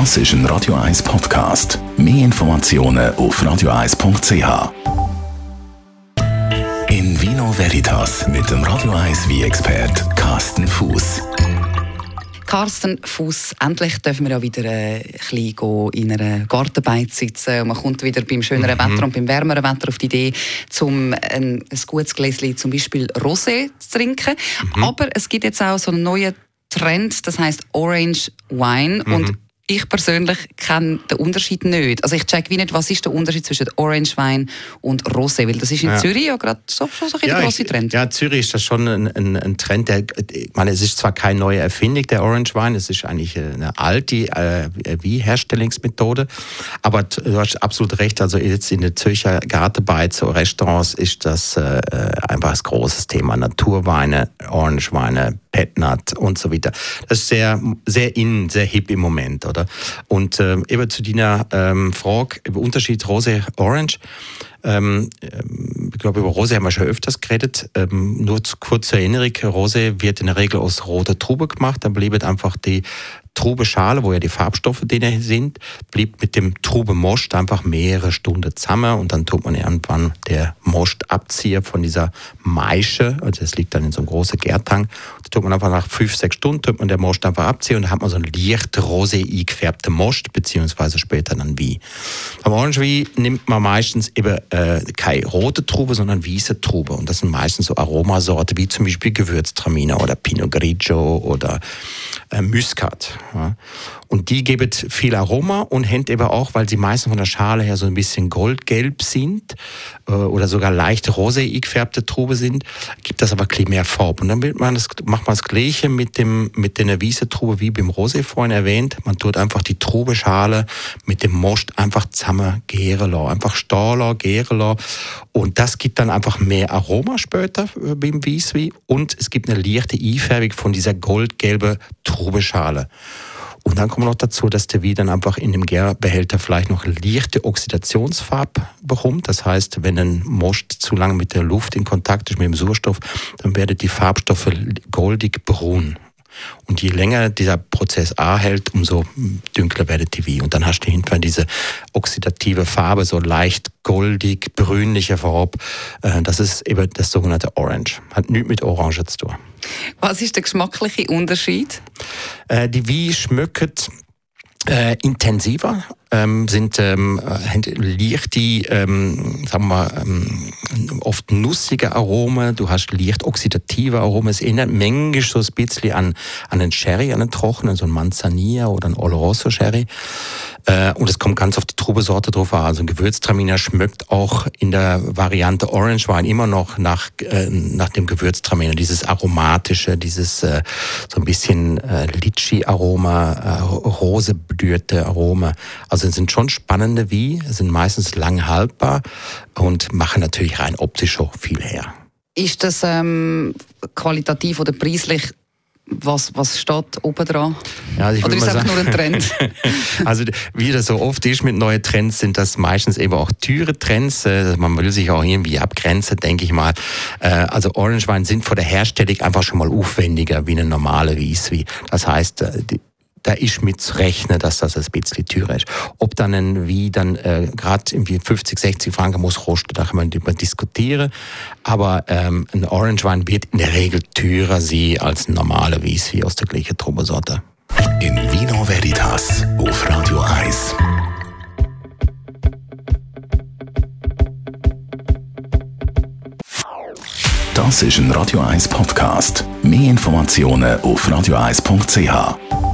Das ist ein Radio 1 Podcast. Mehr Informationen auf radio1.ch. In Vino Veritas mit dem Radio 1 wie expert Carsten Fuß. Carsten Fuß, endlich dürfen wir ja wieder äh, ein bisschen in einer Gartenbeiz sitzen und man kommt wieder beim schöneren mhm. Wetter und beim wärmeren Wetter auf die Idee, zum ein, ein gutes Gläschen zum Beispiel Rosé zu trinken. Mhm. Aber es gibt jetzt auch so einen neuen Trend, das heißt Orange Wine mhm. und ich persönlich kenne den Unterschied nicht. Also ich check wie nicht, was ist der Unterschied zwischen Orange Wein und Rosé, weil das ist in ja. Zürich ja gerade so, so, ein ja, großer Trend. Ja, Zürich ist das schon ein, ein, ein, Trend, der, ich meine, es ist zwar keine neue Erfindung, der Orange Wein, es ist eigentlich eine alte äh, wie Herstellungsmethode, aber du hast absolut recht, also jetzt in den Zürcher Gartenbeiz, Restaurants ist das äh, einfach ein großes Thema. Naturweine, Orange Weine, Petnat und so weiter. Das ist sehr, sehr in, sehr hip im Moment, oder? Und äh, eben zu deiner ähm, Frage Unterschied Rose, Orange. Ähm, ähm, ich glaube, über Rose haben wir schon öfters geredet. Ähm, nur kurz zur Erinnerung, Rose wird in der Regel aus roter Trube gemacht. Dann bleibt einfach die Trubeschale, wo ja die Farbstoffe drin sind, blieb mit dem Trubemost einfach mehrere Stunden zusammen und dann tut man irgendwann der Most abziehen von dieser Maische, also das liegt dann in so einem großen Gärtang, da tut man einfach nach fünf, sechs Stunden tut man der Most einfach abziehen und dann hat man so einen leicht rosé eingefärbten Most, beziehungsweise später dann wie. Beim Orange Wie nimmt man meistens eben äh, keine rote Trube, sondern weiße Trube und das sind meistens so Aromasorten wie zum Beispiel Gewürztraminer oder Pinot Grigio oder äh, Muscat. Ja. Und die geben viel Aroma und haben eben auch, weil sie meistens von der Schale her so ein bisschen goldgelb sind äh, oder sogar leicht rosé gefärbte Trube sind, gibt das aber bisschen mehr Farbe. Und dann man das, macht man das Gleiche mit, dem, mit der Wiese-Trube wie beim Rosé vorhin erwähnt. Man tut einfach die Trubeschale mit dem Most einfach zusammen gären lassen. Einfach stahlen, gären lassen. Und das gibt dann einfach mehr Aroma später äh, beim Wieswein und es gibt eine leichte Einfärbung von dieser goldgelben Trubeschale. Und dann kommt noch dazu, dass der Wein dann einfach in dem Gärbehälter vielleicht noch leichte Oxidationsfarbe bekommt. Das heißt, wenn ein Most zu lange mit der Luft in Kontakt ist, mit dem Sauerstoff, dann werden die Farbstoffe goldig braun. Und je länger dieser Prozess anhält, umso dünkler werden die Wein. Und dann hast du hinterher diese oxidative Farbe, so leicht goldig, brünliche Farbe. Äh, das ist eben das sogenannte Orange. Hat nichts mit Orange zu tun. Was ist der geschmackliche Unterschied? Äh, die Wein schmecken äh, intensiver, ähm, sind ähm, leicht die, ähm, sagen wir ähm, oft nussige Aromen, du hast leicht oxidative Aromen, es erinnert manchmal so ein bisschen an, an einen Sherry, an einen trockenen, so ein Manzanilla oder ein Oloroso Sherry. Äh, und es kommt ganz auf die Trubesorte drauf an. Also ein Gewürztraminer schmeckt auch in der Variante Orange Wein immer noch nach, äh, nach dem Gewürztraminer. Dieses aromatische, dieses äh, so ein bisschen äh, Litschi-Aroma, äh, roseblühte Aroma. Also sind schon spannende wie, sind meistens lang haltbar und machen natürlich rein optisch auch viel her. Ist das ähm, qualitativ oder preislich was, was steht oben dran? Ja, also Oder ist es einfach nur ein Trend? also wie das so oft ist mit neuen Trends, sind das meistens eben auch teure Trends. Äh, man will sich auch irgendwie abgrenzen, denke ich mal. Äh, also Orange Wein sind vor der Herstellung einfach schon mal aufwendiger wie eine normale Rieswein. Das heißt, äh, die da ist mit zu rechnen, dass das ein bisschen teurer ist. Ob dann ein wie dann äh, gerade irgendwie 50, 60 Franken muss kosten, da kann man darüber diskutieren. Aber ähm, ein Orange Wein wird in der Regel teurer sein als ein normaler Weißwein aus der gleichen Trubensorte. In Vino Veritas auf Radio 1. Das ist ein Radio 1 Podcast. Mehr Informationen auf radio1.ch.